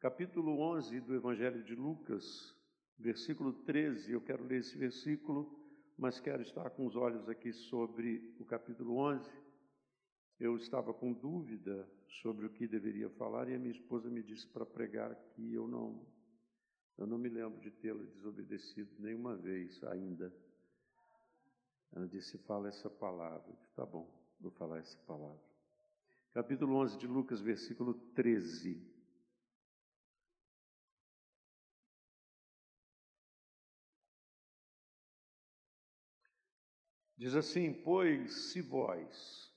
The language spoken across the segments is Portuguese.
capítulo 11 do Evangelho de Lucas, versículo 13. Eu quero ler esse versículo, mas quero estar com os olhos aqui sobre o capítulo 11. Eu estava com dúvida sobre o que deveria falar e a minha esposa me disse para pregar aqui. Eu não, eu não me lembro de tê-la desobedecido nenhuma vez ainda. Ela disse: fala essa palavra. Eu disse, tá bom, vou falar essa palavra. Capítulo 11 de Lucas, versículo 13. Diz assim: Pois se vós,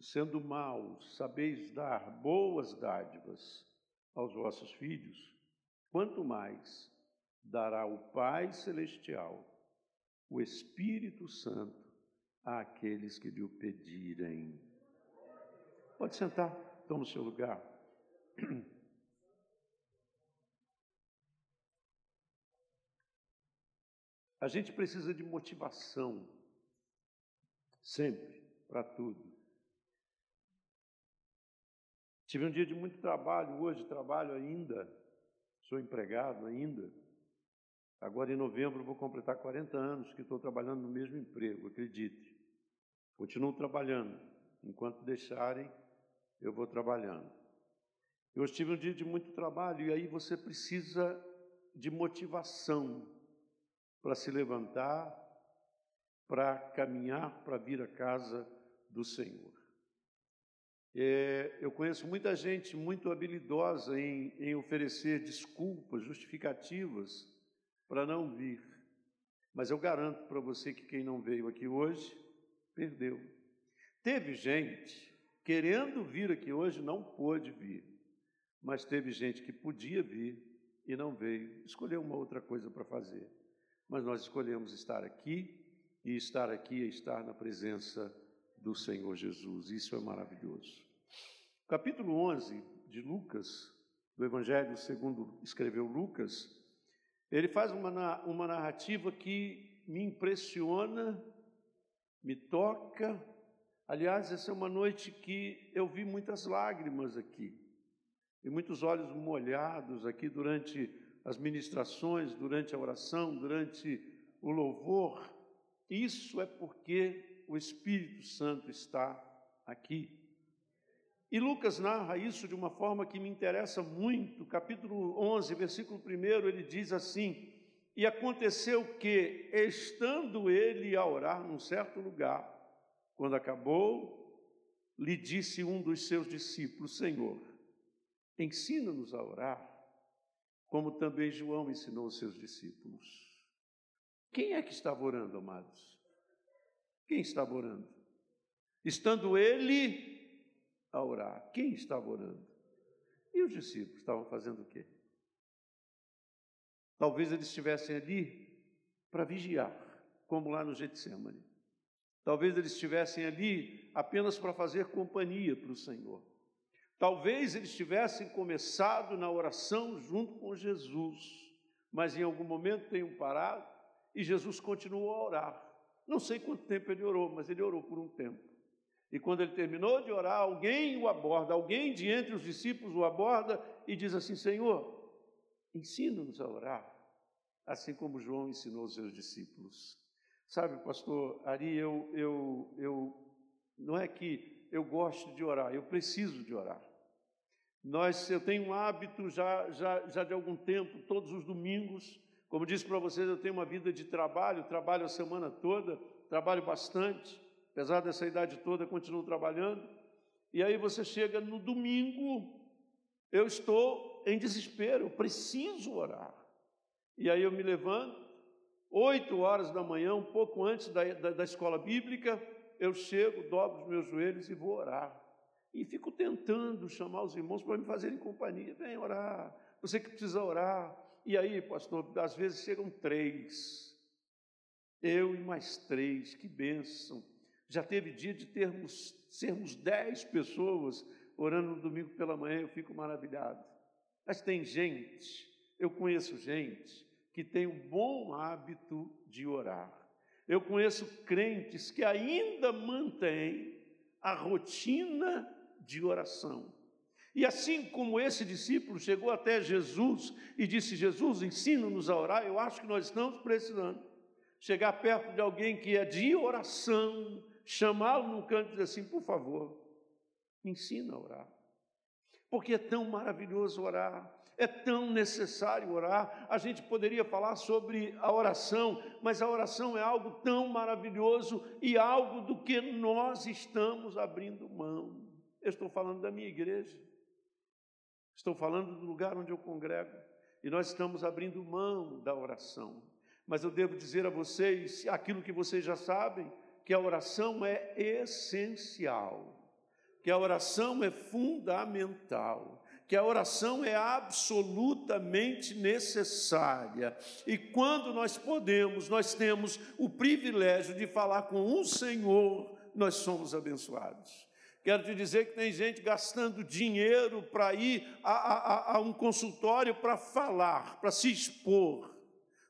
sendo maus, sabeis dar boas dádivas aos vossos filhos, quanto mais dará o Pai Celestial o Espírito Santo àqueles que lhe o pedirem. Pode sentar, toma o seu lugar. A gente precisa de motivação sempre, para tudo. Tive um dia de muito trabalho, hoje trabalho ainda, sou empregado ainda. Agora em novembro vou completar 40 anos que estou trabalhando no mesmo emprego, acredite. Continuo trabalhando. Enquanto deixarem, eu vou trabalhando. Eu hoje tive um dia de muito trabalho e aí você precisa de motivação para se levantar, para caminhar para vir à casa do Senhor. É, eu conheço muita gente muito habilidosa em, em oferecer desculpas, justificativas para não vir. Mas eu garanto para você que quem não veio aqui hoje, perdeu. Teve gente querendo vir aqui hoje, não pôde vir. Mas teve gente que podia vir e não veio, escolheu uma outra coisa para fazer. Mas nós escolhemos estar aqui e estar aqui é estar na presença do Senhor Jesus. Isso é maravilhoso. Capítulo 11 de Lucas, do Evangelho segundo escreveu Lucas, ele faz uma, uma narrativa que me impressiona, me toca. Aliás, essa é uma noite que eu vi muitas lágrimas aqui, e muitos olhos molhados aqui durante as ministrações, durante a oração, durante o louvor. Isso é porque o Espírito Santo está aqui. E Lucas narra isso de uma forma que me interessa muito. Capítulo 11, versículo 1, ele diz assim: E aconteceu que, estando ele a orar num certo lugar, quando acabou, lhe disse um dos seus discípulos: Senhor, ensina-nos a orar, como também João ensinou os seus discípulos. Quem é que estava orando, amados? Quem estava orando? Estando ele a orar. Quem estava orando? E os discípulos estavam fazendo o quê? Talvez eles estivessem ali para vigiar, como lá no Getsemane. Talvez eles estivessem ali apenas para fazer companhia para o Senhor. Talvez eles tivessem começado na oração junto com Jesus, mas em algum momento tenham parado e Jesus continuou a orar. Não sei quanto tempo ele orou, mas ele orou por um tempo. E quando ele terminou de orar, alguém o aborda, alguém de entre os discípulos o aborda e diz assim: Senhor, ensina-nos a orar, assim como João ensinou os seus discípulos. Sabe, pastor Ari, eu, eu, eu, não é que eu gosto de orar, eu preciso de orar. Nós, eu tenho um hábito já, já, já de algum tempo, todos os domingos, como disse para vocês, eu tenho uma vida de trabalho, trabalho a semana toda, trabalho bastante, apesar dessa idade toda, continuo trabalhando. E aí você chega no domingo, eu estou em desespero, eu preciso orar. E aí eu me levanto, oito horas da manhã, um pouco antes da, da, da escola bíblica, eu chego, dobro os meus joelhos e vou orar. E fico tentando chamar os irmãos para me fazerem companhia. Vem orar, você que precisa orar. E aí, pastor, às vezes chegam três, eu e mais três, que bênção. Já teve dia de termos, sermos dez pessoas orando no domingo pela manhã, eu fico maravilhado. Mas tem gente, eu conheço gente, que tem um bom hábito de orar. Eu conheço crentes que ainda mantêm a rotina de oração. E assim como esse discípulo chegou até Jesus e disse: Jesus, ensina-nos a orar, eu acho que nós estamos precisando chegar perto de alguém que é de oração, chamá-lo num canto e dizer assim: por favor, me ensina a orar. Porque é tão maravilhoso orar, é tão necessário orar. A gente poderia falar sobre a oração, mas a oração é algo tão maravilhoso e algo do que nós estamos abrindo mão. Eu estou falando da minha igreja. Estou falando do lugar onde eu congrego e nós estamos abrindo mão da oração. Mas eu devo dizer a vocês aquilo que vocês já sabem, que a oração é essencial, que a oração é fundamental, que a oração é absolutamente necessária. E quando nós podemos, nós temos o privilégio de falar com o Senhor, nós somos abençoados. Quero te dizer que tem gente gastando dinheiro para ir a, a, a um consultório para falar, para se expor,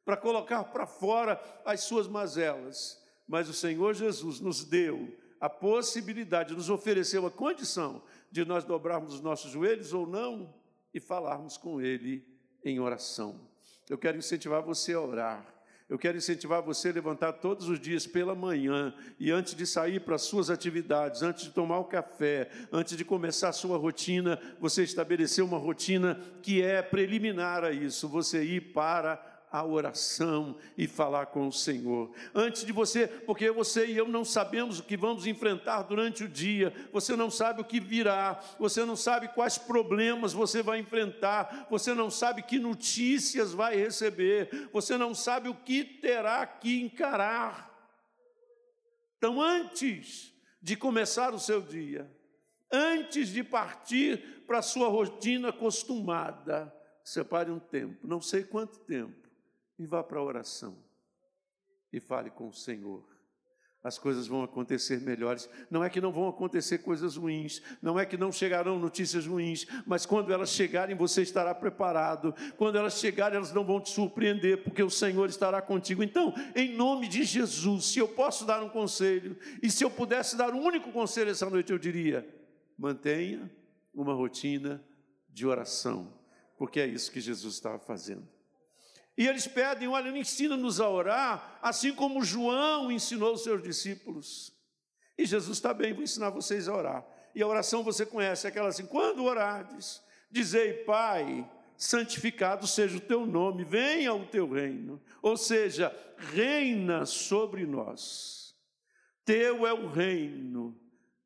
para colocar para fora as suas mazelas. Mas o Senhor Jesus nos deu a possibilidade, nos ofereceu a condição de nós dobrarmos os nossos joelhos ou não e falarmos com Ele em oração. Eu quero incentivar você a orar. Eu quero incentivar você a levantar todos os dias pela manhã e antes de sair para as suas atividades, antes de tomar o café, antes de começar a sua rotina, você estabelecer uma rotina que é preliminar a isso, você ir para a oração e falar com o Senhor. Antes de você, porque você e eu não sabemos o que vamos enfrentar durante o dia, você não sabe o que virá, você não sabe quais problemas você vai enfrentar, você não sabe que notícias vai receber, você não sabe o que terá que encarar. Então, antes de começar o seu dia, antes de partir para a sua rotina acostumada, separe um tempo, não sei quanto tempo, e vá para a oração e fale com o Senhor. As coisas vão acontecer melhores. Não é que não vão acontecer coisas ruins, não é que não chegarão notícias ruins, mas quando elas chegarem, você estará preparado. Quando elas chegarem, elas não vão te surpreender, porque o Senhor estará contigo. Então, em nome de Jesus, se eu posso dar um conselho, e se eu pudesse dar um único conselho essa noite, eu diria: mantenha uma rotina de oração, porque é isso que Jesus estava fazendo. E eles pedem, olha, ensina-nos a orar, assim como João ensinou os seus discípulos. E Jesus está bem, vou ensinar vocês a orar. E a oração você conhece, aquela assim, quando orardes, dizei, Pai, santificado seja o teu nome, venha o teu reino. Ou seja, reina sobre nós. Teu é o reino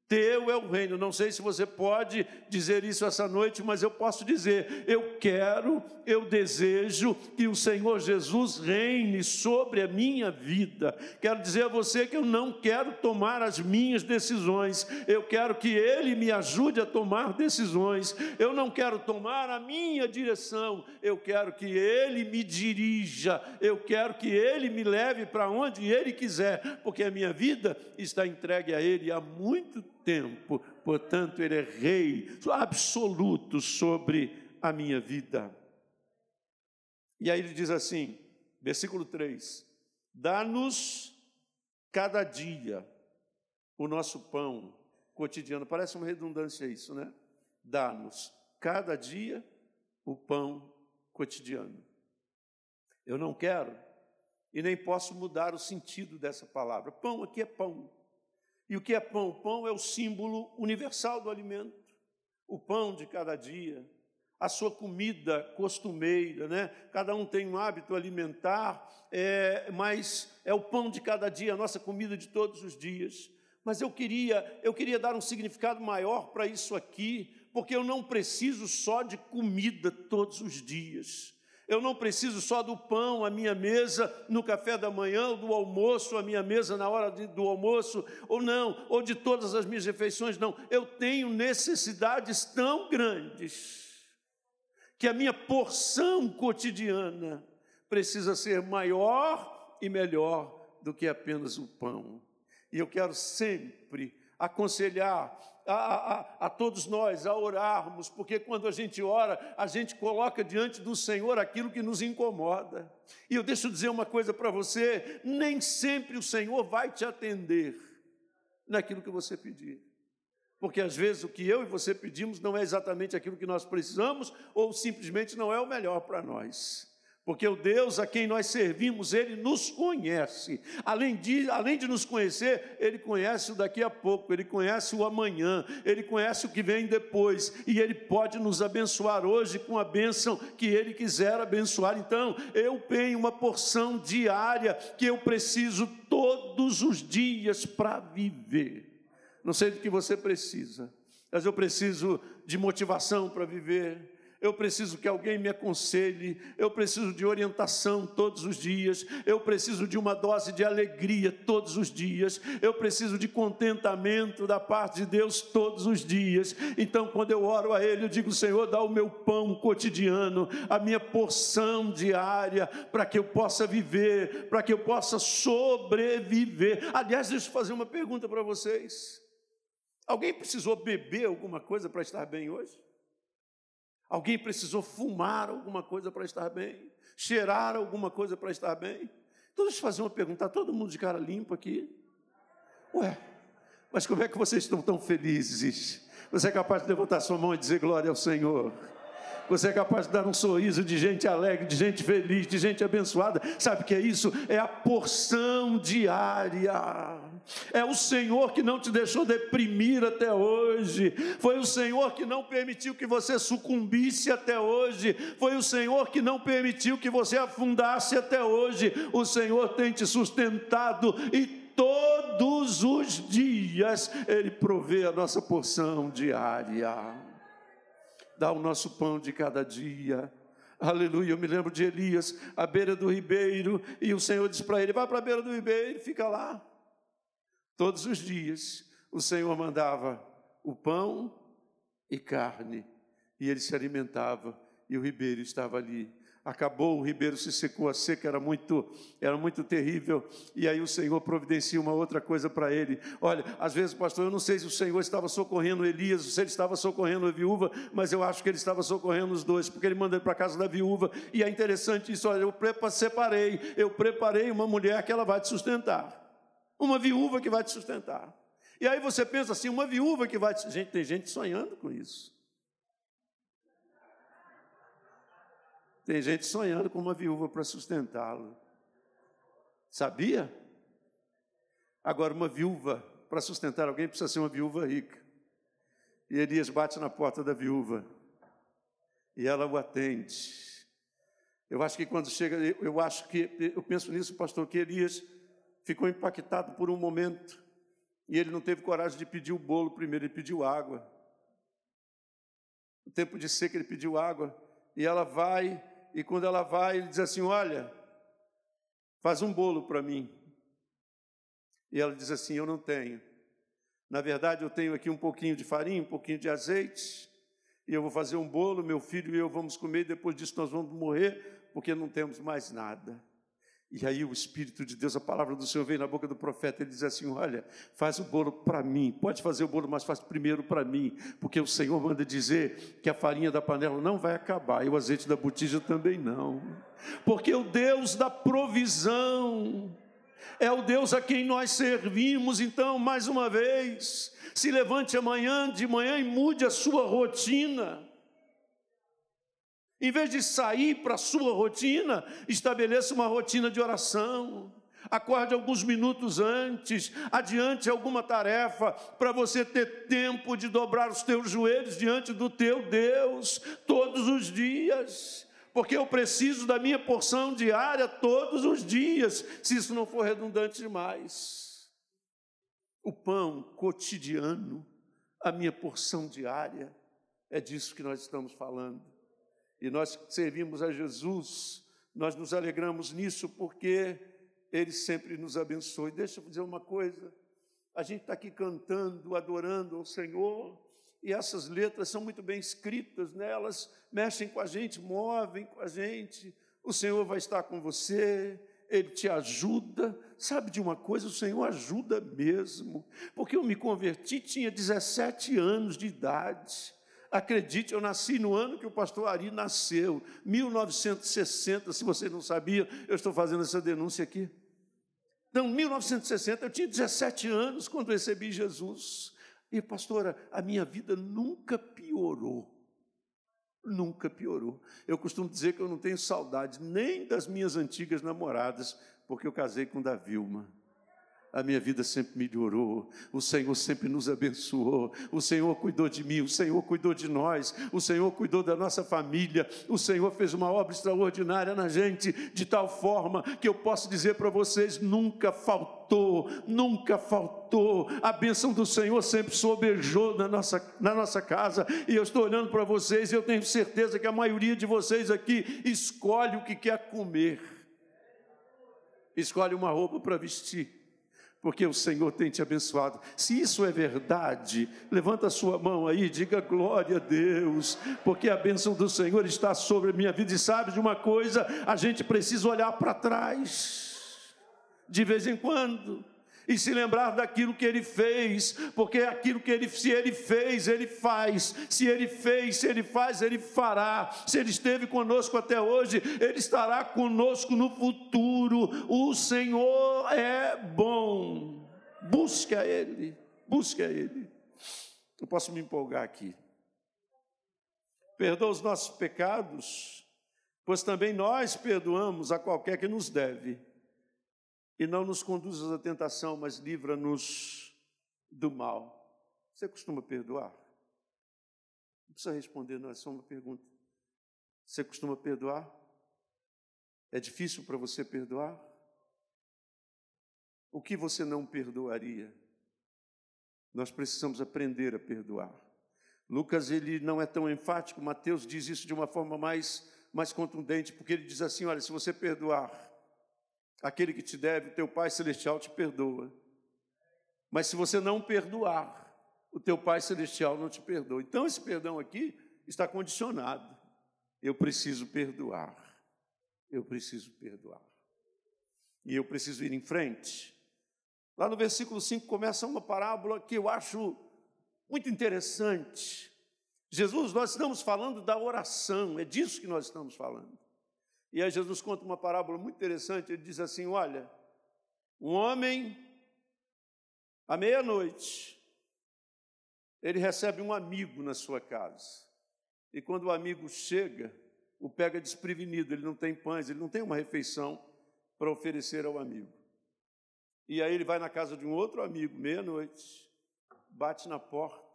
teu é o reino. Não sei se você pode dizer isso essa noite, mas eu posso dizer: eu quero, eu desejo que o Senhor Jesus reine sobre a minha vida. Quero dizer a você que eu não quero tomar as minhas decisões, eu quero que Ele me ajude a tomar decisões. Eu não quero tomar a minha direção, eu quero que Ele me dirija, eu quero que Ele me leve para onde Ele quiser, porque a minha vida está entregue a Ele há muito tempo tempo, portanto, Ele é Rei absoluto sobre a minha vida. E aí ele diz assim, versículo 3: Dá-nos cada dia o nosso pão cotidiano. Parece uma redundância isso, né? Dá-nos cada dia o pão cotidiano. Eu não quero e nem posso mudar o sentido dessa palavra. Pão aqui é pão. E o que é pão? Pão é o símbolo universal do alimento. O pão de cada dia, a sua comida costumeira, né? Cada um tem um hábito alimentar, é, mas é o pão de cada dia, a nossa comida de todos os dias. Mas eu queria, eu queria dar um significado maior para isso aqui, porque eu não preciso só de comida todos os dias. Eu não preciso só do pão à minha mesa no café da manhã, ou do almoço à minha mesa na hora de, do almoço, ou não, ou de todas as minhas refeições, não. Eu tenho necessidades tão grandes que a minha porção cotidiana precisa ser maior e melhor do que apenas o pão. E eu quero sempre aconselhar a, a, a, todos nós a orarmos, porque quando a gente ora, a gente coloca diante do Senhor aquilo que nos incomoda. E eu deixo dizer uma coisa para você: nem sempre o Senhor vai te atender naquilo que você pedir. Porque às vezes o que eu e você pedimos não é exatamente aquilo que nós precisamos, ou simplesmente não é o melhor para nós. Porque o Deus a quem nós servimos, Ele nos conhece. Além de, além de nos conhecer, Ele conhece o daqui a pouco, Ele conhece o amanhã, Ele conhece o que vem depois, e Ele pode nos abençoar hoje com a bênção que Ele quiser abençoar. Então, eu tenho uma porção diária que eu preciso todos os dias para viver. Não sei do que você precisa, mas eu preciso de motivação para viver eu preciso que alguém me aconselhe, eu preciso de orientação todos os dias, eu preciso de uma dose de alegria todos os dias, eu preciso de contentamento da parte de Deus todos os dias. Então, quando eu oro a Ele, eu digo: Senhor, dá o meu pão cotidiano, a minha porção diária, para que eu possa viver, para que eu possa sobreviver. Aliás, deixa eu fazer uma pergunta para vocês: alguém precisou beber alguma coisa para estar bem hoje? Alguém precisou fumar alguma coisa para estar bem? Cheirar alguma coisa para estar bem? Então, deixa eu fazer uma pergunta: está todo mundo de cara limpa aqui? Ué, mas como é que vocês estão tão felizes? Você é capaz de levantar sua mão e dizer glória ao Senhor? Você é capaz de dar um sorriso de gente alegre, de gente feliz, de gente abençoada. Sabe o que é isso? É a porção diária. É o Senhor que não te deixou deprimir até hoje. Foi o Senhor que não permitiu que você sucumbisse até hoje. Foi o Senhor que não permitiu que você afundasse até hoje. O Senhor tem te sustentado e todos os dias Ele provê a nossa porção diária dá o nosso pão de cada dia. Aleluia, eu me lembro de Elias à beira do ribeiro, e o Senhor disse para ele: vai para a beira do ribeiro, fica lá. Todos os dias o Senhor mandava o pão e carne, e ele se alimentava, e o ribeiro estava ali acabou, o ribeiro se secou, a seca era muito, era muito terrível, e aí o Senhor providencia uma outra coisa para ele. Olha, às vezes, pastor, eu não sei se o Senhor estava socorrendo Elias, se ele estava socorrendo a viúva, mas eu acho que ele estava socorrendo os dois, porque ele manda ele para casa da viúva, e é interessante isso, olha, eu separei, eu preparei uma mulher que ela vai te sustentar, uma viúva que vai te sustentar. E aí você pensa assim, uma viúva que vai te... Gente, tem gente sonhando com isso. Tem gente sonhando com uma viúva para sustentá-lo. Sabia? Agora, uma viúva, para sustentar alguém, precisa ser uma viúva rica. E Elias bate na porta da viúva. E ela o atende. Eu acho que quando chega, eu acho que, eu penso nisso, pastor, que Elias ficou impactado por um momento. E ele não teve coragem de pedir o bolo primeiro, ele pediu água. No tempo de seca, ele pediu água. E ela vai e quando ela vai, ele diz assim: Olha, faz um bolo para mim. E ela diz assim: Eu não tenho. Na verdade, eu tenho aqui um pouquinho de farinha, um pouquinho de azeite, e eu vou fazer um bolo, meu filho e eu vamos comer, e depois disso nós vamos morrer, porque não temos mais nada. E aí o Espírito de Deus, a palavra do Senhor veio na boca do profeta, ele diz assim: Olha, faz o bolo para mim, pode fazer o bolo, mas faz primeiro para mim, porque o Senhor manda dizer que a farinha da panela não vai acabar, e o azeite da botija também não, porque o Deus da provisão é o Deus a quem nós servimos, então, mais uma vez, se levante amanhã de manhã e mude a sua rotina. Em vez de sair para a sua rotina, estabeleça uma rotina de oração. Acorde alguns minutos antes, adiante alguma tarefa, para você ter tempo de dobrar os teus joelhos diante do teu Deus todos os dias, porque eu preciso da minha porção diária todos os dias, se isso não for redundante demais. O pão cotidiano, a minha porção diária, é disso que nós estamos falando e nós servimos a Jesus, nós nos alegramos nisso porque Ele sempre nos abençoa. E deixa eu dizer uma coisa: a gente está aqui cantando, adorando ao Senhor, e essas letras são muito bem escritas, né? elas mexem com a gente, movem com a gente. O Senhor vai estar com você, Ele te ajuda. Sabe de uma coisa? O Senhor ajuda mesmo, porque eu me converti, tinha 17 anos de idade. Acredite, eu nasci no ano que o pastor Ari nasceu, 1960. Se você não sabia, eu estou fazendo essa denúncia aqui. Então, 1960, eu tinha 17 anos quando recebi Jesus. E, pastora, a minha vida nunca piorou. Nunca piorou. Eu costumo dizer que eu não tenho saudade nem das minhas antigas namoradas, porque eu casei com da Vilma a minha vida sempre melhorou, o Senhor sempre nos abençoou, o Senhor cuidou de mim, o Senhor cuidou de nós, o Senhor cuidou da nossa família, o Senhor fez uma obra extraordinária na gente, de tal forma que eu posso dizer para vocês: nunca faltou, nunca faltou, a bênção do Senhor sempre sobejou na nossa, na nossa casa, e eu estou olhando para vocês e eu tenho certeza que a maioria de vocês aqui escolhe o que quer comer, escolhe uma roupa para vestir porque o Senhor tem te abençoado. Se isso é verdade, levanta a sua mão aí, diga glória a Deus, porque a bênção do Senhor está sobre a minha vida. E sabe de uma coisa, a gente precisa olhar para trás, de vez em quando e se lembrar daquilo que ele fez, porque aquilo que ele, se ele fez, ele faz, se ele fez, se ele faz, ele fará, se ele esteve conosco até hoje, ele estará conosco no futuro. O Senhor é bom, busque a Ele, busque a Ele. Eu posso me empolgar aqui. Perdoa os nossos pecados, pois também nós perdoamos a qualquer que nos deve e não nos conduzas à tentação, mas livra-nos do mal. Você costuma perdoar? Não precisa responder, não, é só uma pergunta. Você costuma perdoar? É difícil para você perdoar? O que você não perdoaria? Nós precisamos aprender a perdoar. Lucas ele não é tão enfático, Mateus diz isso de uma forma mais mais contundente, porque ele diz assim: olha, se você perdoar aquele que te deve, o teu Pai Celestial te perdoa. Mas se você não perdoar, o teu Pai Celestial não te perdoa. Então, esse perdão aqui está condicionado. Eu preciso perdoar. Eu preciso perdoar. E eu preciso ir em frente. Lá no versículo 5 começa uma parábola que eu acho muito interessante. Jesus, nós estamos falando da oração, é disso que nós estamos falando. E aí Jesus conta uma parábola muito interessante. Ele diz assim: Olha, um homem, à meia-noite, ele recebe um amigo na sua casa. E quando o amigo chega, o pega desprevenido, ele não tem pães, ele não tem uma refeição para oferecer ao amigo. E aí ele vai na casa de um outro amigo, meia-noite, bate na porta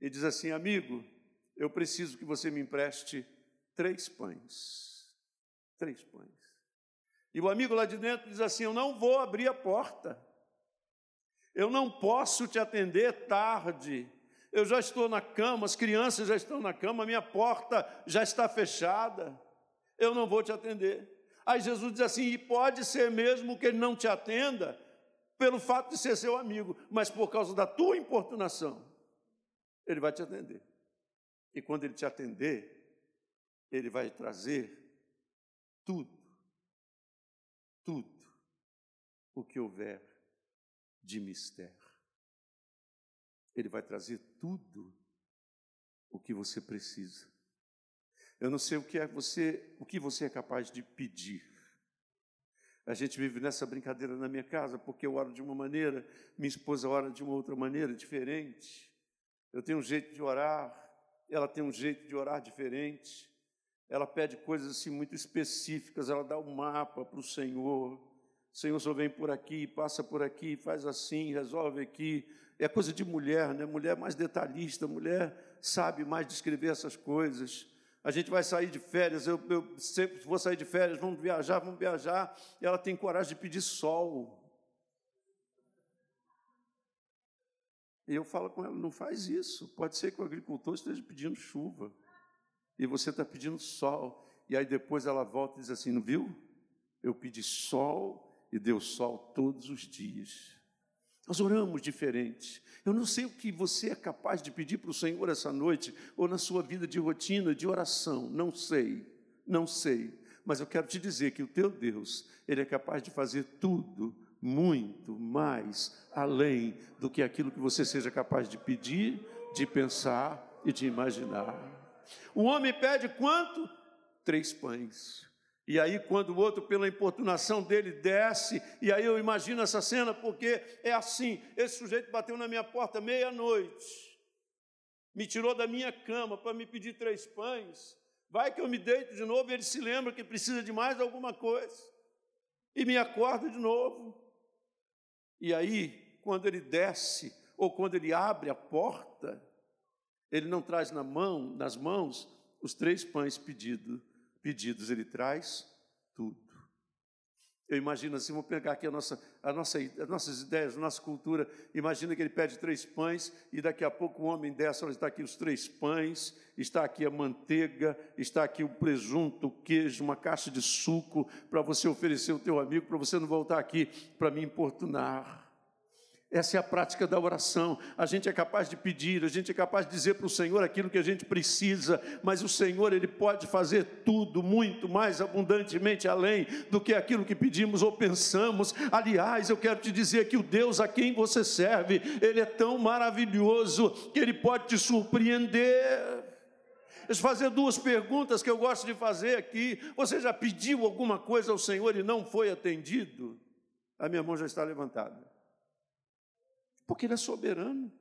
e diz assim: Amigo, eu preciso que você me empreste três pães. Três pães. E o amigo lá de dentro diz assim: Eu não vou abrir a porta. Eu não posso te atender tarde. Eu já estou na cama, as crianças já estão na cama, minha porta já está fechada. Eu não vou te atender. Aí Jesus diz assim: e pode ser mesmo que ele não te atenda, pelo fato de ser seu amigo, mas por causa da tua importunação, ele vai te atender. E quando ele te atender, ele vai trazer tudo, tudo o que houver de mistério. Ele vai trazer tudo o que você precisa. Eu não sei o que é você, o que você é capaz de pedir. A gente vive nessa brincadeira na minha casa, porque eu oro de uma maneira, minha esposa ora de uma outra maneira, diferente. Eu tenho um jeito de orar, ela tem um jeito de orar diferente ela pede coisas assim muito específicas, ela dá um mapa para o Senhor. Senhor só vem por aqui, passa por aqui, faz assim, resolve aqui. É coisa de mulher, né? Mulher mais detalhista, mulher sabe mais descrever essas coisas. A gente vai sair de férias, eu, eu sempre vou sair de férias, vamos viajar, vamos viajar. E ela tem coragem de pedir sol. E eu falo com ela, não faz isso. Pode ser que o agricultor esteja pedindo chuva e você está pedindo sol. E aí depois ela volta e diz assim: não viu? Eu pedi sol e deu sol todos os dias. Nós oramos diferente. Eu não sei o que você é capaz de pedir para o Senhor essa noite, ou na sua vida de rotina, de oração. Não sei, não sei. Mas eu quero te dizer que o teu Deus, Ele é capaz de fazer tudo muito mais além do que aquilo que você seja capaz de pedir, de pensar e de imaginar. O homem pede quanto? Três pães. E aí, quando o outro, pela importunação dele, desce, e aí eu imagino essa cena, porque é assim: esse sujeito bateu na minha porta meia-noite, me tirou da minha cama para me pedir três pães. Vai que eu me deito de novo e ele se lembra que precisa de mais alguma coisa, e me acorda de novo. E aí, quando ele desce, ou quando ele abre a porta, ele não traz na mão, nas mãos os três pães pedidos pedidos, ele traz tudo. Eu imagino assim, vou pegar aqui a nossa, a nossa, as nossas ideias, a nossa cultura. Imagina que ele pede três pães e daqui a pouco o homem desce, olha, está aqui os três pães, está aqui a manteiga, está aqui o presunto, o queijo, uma caixa de suco para você oferecer ao teu amigo, para você não voltar aqui para me importunar. Essa é a prática da oração. A gente é capaz de pedir, a gente é capaz de dizer para o Senhor aquilo que a gente precisa, mas o Senhor, Ele pode fazer tudo muito mais abundantemente além do que aquilo que pedimos ou pensamos. Aliás, eu quero te dizer que o Deus a quem você serve, Ele é tão maravilhoso que Ele pode te surpreender. Deixa eu fazer duas perguntas que eu gosto de fazer aqui. Você já pediu alguma coisa ao Senhor e não foi atendido? A minha mão já está levantada. Porque Ele é soberano,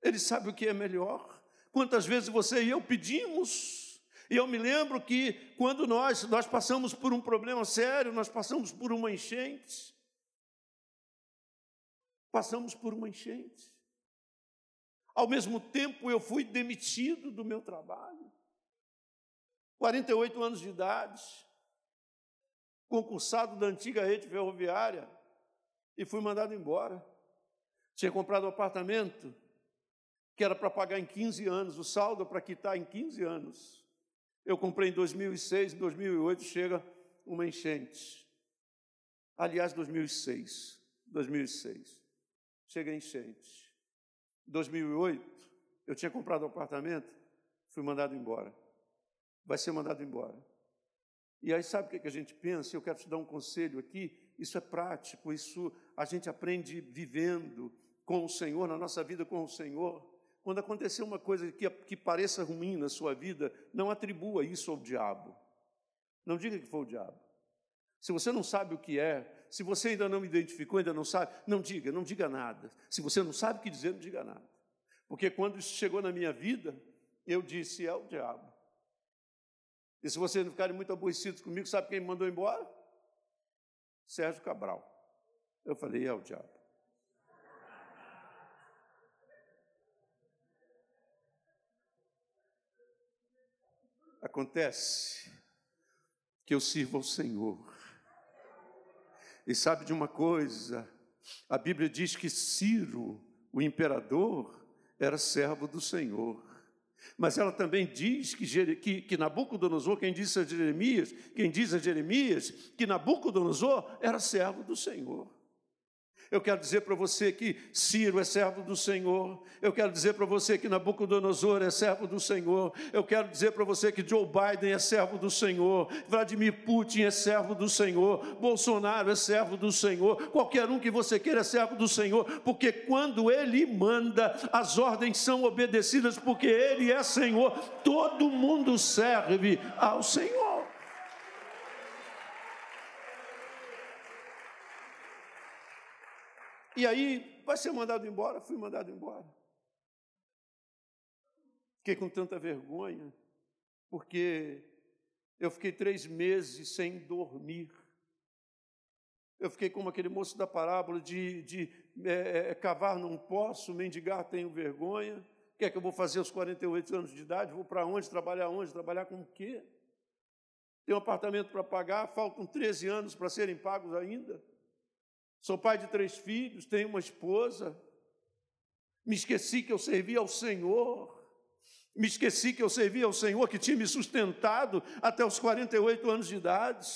Ele sabe o que é melhor. Quantas vezes você e eu pedimos, e eu me lembro que quando nós, nós passamos por um problema sério, nós passamos por uma enchente, passamos por uma enchente. Ao mesmo tempo, eu fui demitido do meu trabalho. 48 anos de idade, concursado da antiga rede ferroviária, e fui mandado embora. Tinha comprado um apartamento que era para pagar em 15 anos, o saldo é para quitar em 15 anos. Eu comprei em 2006, em 2008 chega uma enchente. Aliás, 2006, 2006, chega a enchente. Em 2008, eu tinha comprado um apartamento, fui mandado embora. Vai ser mandado embora. E aí, sabe o que a gente pensa? Eu quero te dar um conselho aqui. Isso é prático, isso a gente aprende vivendo com o Senhor, na nossa vida com o Senhor, quando acontecer uma coisa que, que pareça ruim na sua vida, não atribua isso ao diabo. Não diga que foi o diabo. Se você não sabe o que é, se você ainda não identificou, ainda não sabe, não diga, não diga nada. Se você não sabe o que dizer, não diga nada. Porque quando isso chegou na minha vida, eu disse: é o diabo. E se vocês não ficarem muito aborrecidos comigo, sabe quem me mandou embora? Sérgio Cabral. Eu falei: é o diabo. Acontece que eu sirvo ao Senhor. E sabe de uma coisa? A Bíblia diz que Ciro, o imperador, era servo do Senhor. Mas ela também diz que, que, que Nabucodonosor, quem disse a Jeremias, quem diz a Jeremias, que Nabucodonosor era servo do Senhor. Eu quero dizer para você que Ciro é servo do Senhor. Eu quero dizer para você que Nabucodonosor é servo do Senhor. Eu quero dizer para você que Joe Biden é servo do Senhor. Vladimir Putin é servo do Senhor. Bolsonaro é servo do Senhor. Qualquer um que você queira é servo do Senhor. Porque quando Ele manda, as ordens são obedecidas, porque Ele é Senhor. Todo mundo serve ao Senhor. E aí, vai ser mandado embora? Fui mandado embora. Fiquei com tanta vergonha, porque eu fiquei três meses sem dormir. Eu fiquei como aquele moço da parábola de, de é, é, cavar não posso, mendigar tenho vergonha. O que é que eu vou fazer aos 48 anos de idade? Vou para onde? Trabalhar onde? Trabalhar com o quê? Tenho um apartamento para pagar, faltam 13 anos para serem pagos ainda. Sou pai de três filhos, tenho uma esposa. Me esqueci que eu servia ao Senhor. Me esqueci que eu servia ao Senhor que tinha me sustentado até os 48 anos de idade.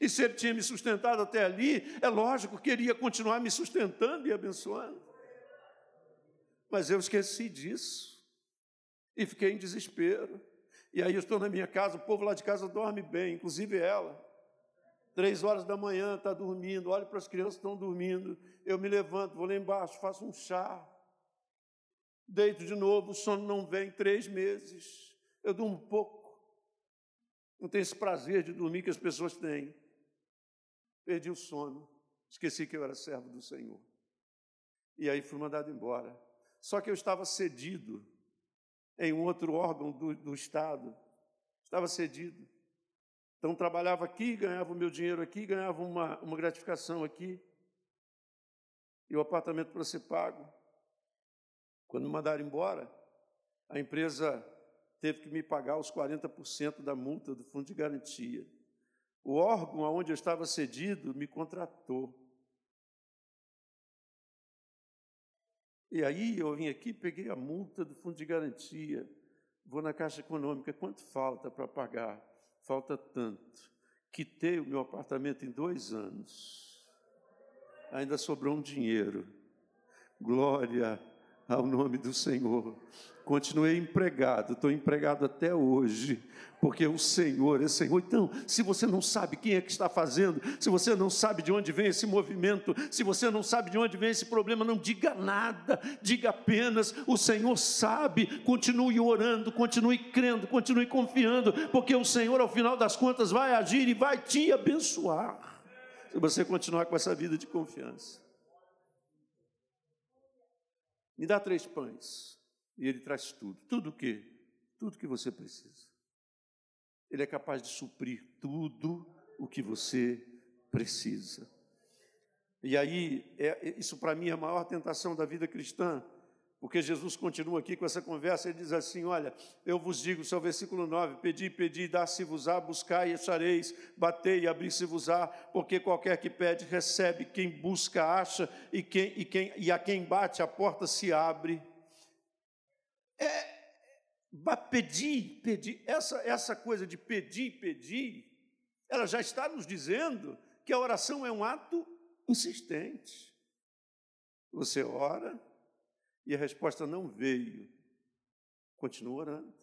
E se Ele tinha me sustentado até ali, é lógico que Ele ia continuar me sustentando e abençoando. Mas eu esqueci disso. E fiquei em desespero. E aí eu estou na minha casa, o povo lá de casa dorme bem, inclusive ela. Três horas da manhã, está dormindo, olho para as crianças que estão dormindo. Eu me levanto, vou lá embaixo, faço um chá. Deito de novo, o sono não vem, três meses. Eu durmo pouco. Não tenho esse prazer de dormir que as pessoas têm. Perdi o sono, esqueci que eu era servo do Senhor. E aí fui mandado embora. Só que eu estava cedido em um outro órgão do, do Estado. Estava cedido. Então trabalhava aqui, ganhava o meu dinheiro aqui, ganhava uma, uma gratificação aqui. E o apartamento para ser pago. Quando me mandaram embora, a empresa teve que me pagar os 40% da multa do fundo de garantia. O órgão aonde eu estava cedido me contratou. E aí eu vim aqui, peguei a multa do fundo de garantia, vou na Caixa Econômica, quanto falta para pagar? Falta tanto. Quitei o meu apartamento em dois anos. Ainda sobrou um dinheiro. Glória ao nome do Senhor. Continuei empregado, estou empregado até hoje, porque o Senhor é Senhor. Então, se você não sabe quem é que está fazendo, se você não sabe de onde vem esse movimento, se você não sabe de onde vem esse problema, não diga nada, diga apenas: o Senhor sabe. Continue orando, continue crendo, continue confiando, porque o Senhor, ao final das contas, vai agir e vai te abençoar. Se você continuar com essa vida de confiança. Me dá três pães. E ele traz tudo. Tudo o quê? Tudo que você precisa. Ele é capaz de suprir tudo o que você precisa. E aí, é, isso para mim é a maior tentação da vida cristã, porque Jesus continua aqui com essa conversa, ele diz assim: Olha, eu vos digo, seu versículo 9: Pedi, pedi, dá-se-vos-á, buscai e achareis, batei e abri-se-vos-á, porque qualquer que pede, recebe, quem busca, acha, e, quem, e, quem, e a quem bate, a porta se abre. É, pedir, pedir, essa, essa coisa de pedir, pedir, ela já está nos dizendo que a oração é um ato insistente. Você ora, e a resposta não veio, continua orando.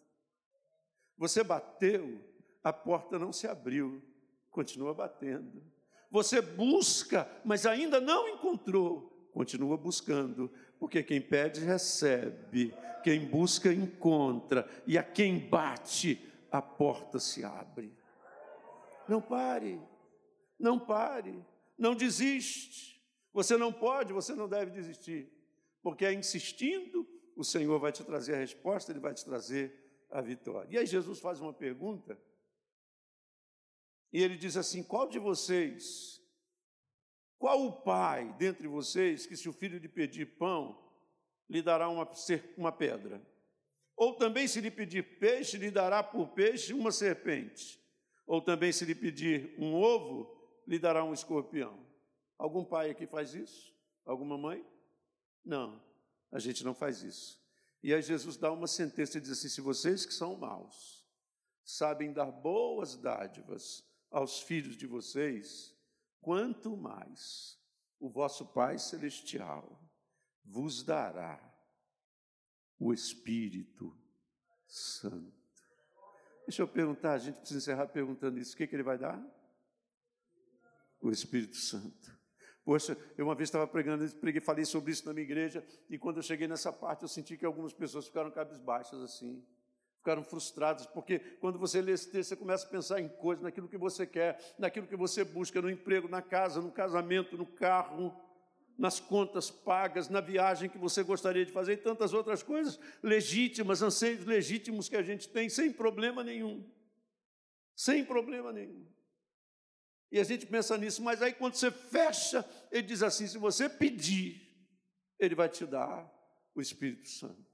Você bateu, a porta não se abriu, continua batendo. Você busca, mas ainda não encontrou, continua buscando, porque quem pede recebe, quem busca encontra, e a quem bate, a porta se abre. Não pare, não pare, não desiste. Você não pode, você não deve desistir porque é insistindo, o Senhor vai te trazer a resposta, Ele vai te trazer a vitória. E aí Jesus faz uma pergunta, e ele diz assim: qual de vocês, qual o pai dentre vocês que, se o filho lhe pedir pão, lhe dará uma, uma pedra? Ou também, se lhe pedir peixe, lhe dará por peixe uma serpente? Ou também, se lhe pedir um ovo, lhe dará um escorpião? Algum pai aqui faz isso? Alguma mãe? Não, a gente não faz isso. E aí Jesus dá uma sentença e diz assim: se vocês que são maus sabem dar boas dádivas aos filhos de vocês, quanto mais o vosso Pai Celestial vos dará o Espírito Santo. Deixa eu perguntar, a gente precisa encerrar perguntando isso: o que, que ele vai dar? O Espírito Santo. Poxa, eu uma vez estava pregando, preguei, falei sobre isso na minha igreja, e quando eu cheguei nessa parte, eu senti que algumas pessoas ficaram cabisbaixas assim, ficaram frustradas, porque quando você lê esse texto, você começa a pensar em coisas, naquilo que você quer, naquilo que você busca, no emprego, na casa, no casamento, no carro, nas contas pagas, na viagem que você gostaria de fazer e tantas outras coisas legítimas, anseios legítimos que a gente tem, sem problema nenhum. Sem problema nenhum. E a gente pensa nisso, mas aí quando você fecha, ele diz assim: se você pedir, ele vai te dar o Espírito Santo.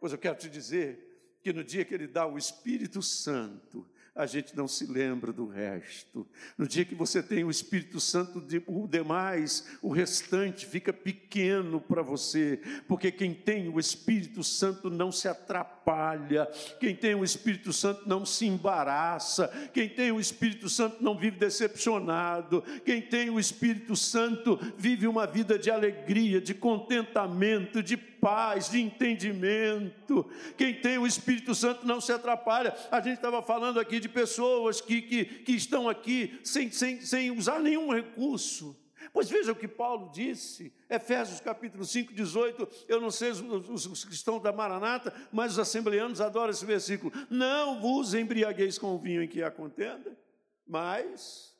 Pois eu quero te dizer que no dia que ele dá o Espírito Santo, a gente não se lembra do resto. No dia que você tem o Espírito Santo, o demais, o restante fica pequeno para você, porque quem tem o Espírito Santo não se atrapalha, quem tem o Espírito Santo não se embaraça, quem tem o Espírito Santo não vive decepcionado, quem tem o Espírito Santo vive uma vida de alegria, de contentamento, de paz, de entendimento. Quem tem o Espírito Santo não se atrapalha. A gente estava falando aqui de pessoas que, que, que estão aqui sem, sem, sem usar nenhum recurso Pois veja o que Paulo disse, Efésios capítulo 5, 18. Eu não sei os, os, os cristãos da Maranata, mas os assembleanos adoram esse versículo. Não vos embriagueis com o vinho em que há contenda, mas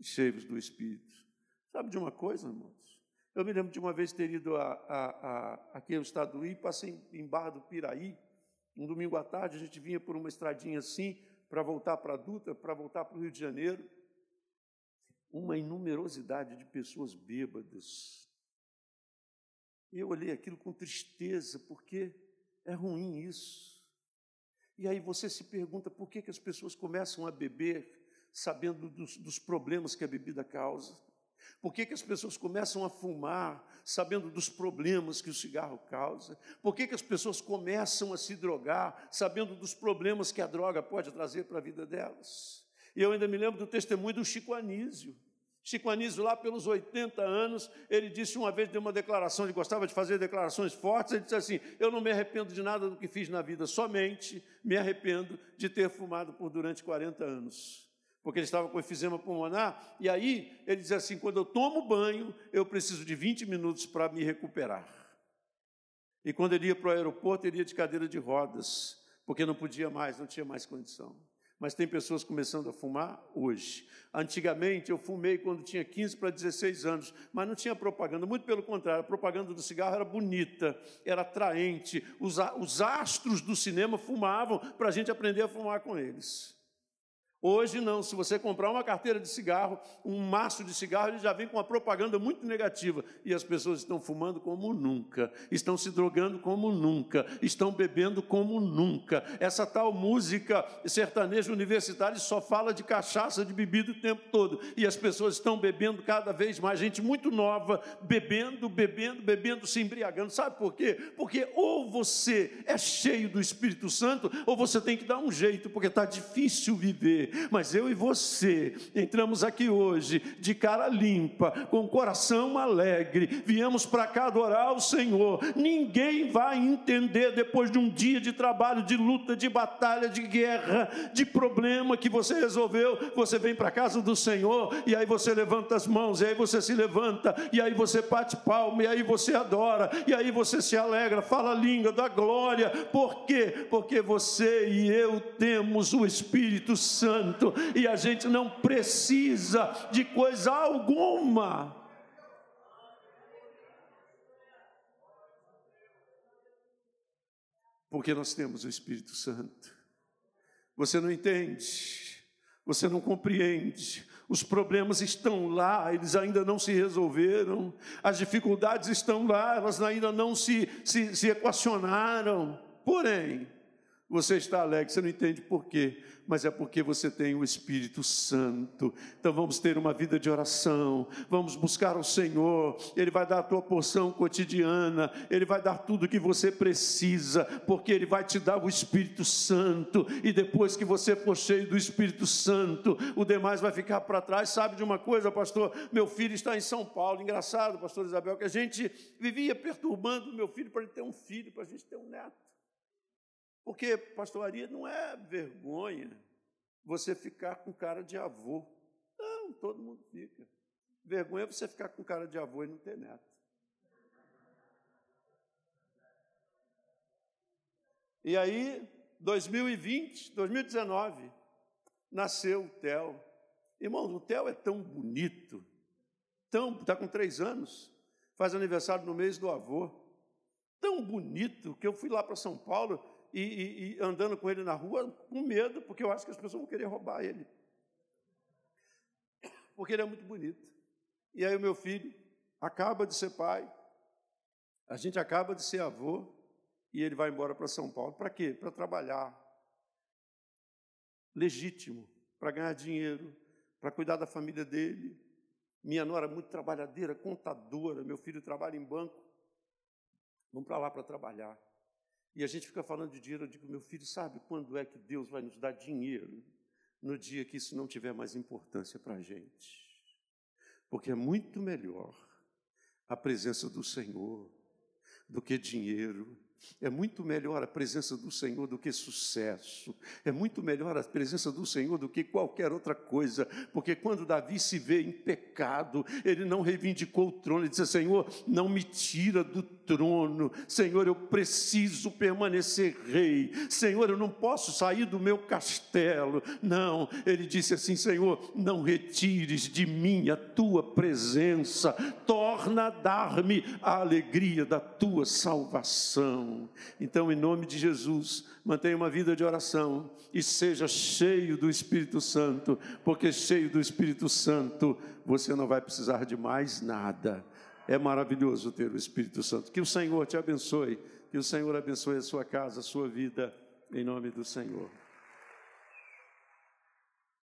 cheios do Espírito. Sabe de uma coisa, irmãos? Eu me lembro de uma vez ter ido a, a, a, aqui ao estado do Rio, passei em Barra do Piraí, um domingo à tarde, a gente vinha por uma estradinha assim, para voltar para a Dutra, para voltar para o Rio de Janeiro, uma inumerosidade de pessoas bêbadas. Eu olhei aquilo com tristeza, porque é ruim isso. E aí você se pergunta por que, que as pessoas começam a beber sabendo dos, dos problemas que a bebida causa. Por que, que as pessoas começam a fumar sabendo dos problemas que o cigarro causa? Por que, que as pessoas começam a se drogar sabendo dos problemas que a droga pode trazer para a vida delas? E eu ainda me lembro do testemunho do Chico Anísio. Chico Anísio, lá pelos 80 anos, ele disse uma vez, deu uma declaração, ele gostava de fazer declarações fortes, ele disse assim: Eu não me arrependo de nada do que fiz na vida, somente me arrependo de ter fumado por durante 40 anos porque ele estava com efizema pulmonar, e aí ele diz assim: quando eu tomo banho, eu preciso de 20 minutos para me recuperar. E quando ele ia para o aeroporto, ele ia de cadeira de rodas, porque não podia mais, não tinha mais condição. Mas tem pessoas começando a fumar hoje. Antigamente eu fumei quando tinha 15 para 16 anos, mas não tinha propaganda, muito pelo contrário, a propaganda do cigarro era bonita, era atraente. Os, os astros do cinema fumavam para a gente aprender a fumar com eles. Hoje não, se você comprar uma carteira de cigarro, um maço de cigarro, ele já vem com uma propaganda muito negativa. E as pessoas estão fumando como nunca, estão se drogando como nunca, estão bebendo como nunca. Essa tal música sertaneja universitária só fala de cachaça, de bebida o tempo todo. E as pessoas estão bebendo cada vez mais, gente muito nova, bebendo, bebendo, bebendo, se embriagando. Sabe por quê? Porque ou você é cheio do Espírito Santo, ou você tem que dar um jeito, porque está difícil viver mas eu e você entramos aqui hoje de cara limpa, com coração alegre, viemos para cá adorar o Senhor. Ninguém vai entender depois de um dia de trabalho, de luta, de batalha, de guerra, de problema que você resolveu. Você vem para a casa do Senhor e aí você levanta as mãos, e aí você se levanta, e aí você bate palma, e aí você adora, e aí você se alegra, fala a língua da glória. Por quê? Porque você e eu temos o Espírito Santo Santo e a gente não precisa de coisa alguma. Porque nós temos o Espírito Santo. Você não entende, você não compreende, os problemas estão lá, eles ainda não se resolveram, as dificuldades estão lá, elas ainda não se, se, se equacionaram. Porém, você está alegre, você não entende por quê, mas é porque você tem o Espírito Santo. Então vamos ter uma vida de oração, vamos buscar o Senhor, Ele vai dar a tua porção cotidiana, Ele vai dar tudo o que você precisa, porque Ele vai te dar o Espírito Santo, e depois que você for cheio do Espírito Santo, o demais vai ficar para trás. Sabe de uma coisa, pastor? Meu filho está em São Paulo, engraçado, pastor Isabel, que a gente vivia perturbando meu filho para ele ter um filho, para a gente ter um neto. Porque pastoraria não é vergonha você ficar com cara de avô. Não, todo mundo fica. Vergonha é você ficar com cara de avô e não ter neto. E aí, 2020, 2019, nasceu o Theo. Irmãos, o Theo é tão bonito, tão, está com três anos, faz aniversário no mês do avô, tão bonito que eu fui lá para São Paulo, e, e, e andando com ele na rua com medo, porque eu acho que as pessoas vão querer roubar ele. Porque ele é muito bonito. E aí o meu filho acaba de ser pai, a gente acaba de ser avô, e ele vai embora para São Paulo. Para quê? Para trabalhar. Legítimo, para ganhar dinheiro, para cuidar da família dele. Minha nora é muito trabalhadeira, contadora, meu filho trabalha em banco. Vamos para lá para trabalhar. E a gente fica falando de dinheiro, eu digo, meu filho, sabe quando é que Deus vai nos dar dinheiro? No dia que isso não tiver mais importância para a gente. Porque é muito melhor a presença do Senhor do que dinheiro. É muito melhor a presença do Senhor do que sucesso. É muito melhor a presença do Senhor do que qualquer outra coisa. Porque quando Davi se vê em pecado, ele não reivindicou o trono. Ele disse: Senhor, não me tira do trono. Senhor, eu preciso permanecer rei. Senhor, eu não posso sair do meu castelo. Não. Ele disse assim: Senhor, não retires de mim a tua presença. Torna a dar-me a alegria da tua salvação. Então, em nome de Jesus, mantenha uma vida de oração e seja cheio do Espírito Santo, porque cheio do Espírito Santo você não vai precisar de mais nada. É maravilhoso ter o Espírito Santo. Que o Senhor te abençoe, que o Senhor abençoe a sua casa, a sua vida, em nome do Senhor.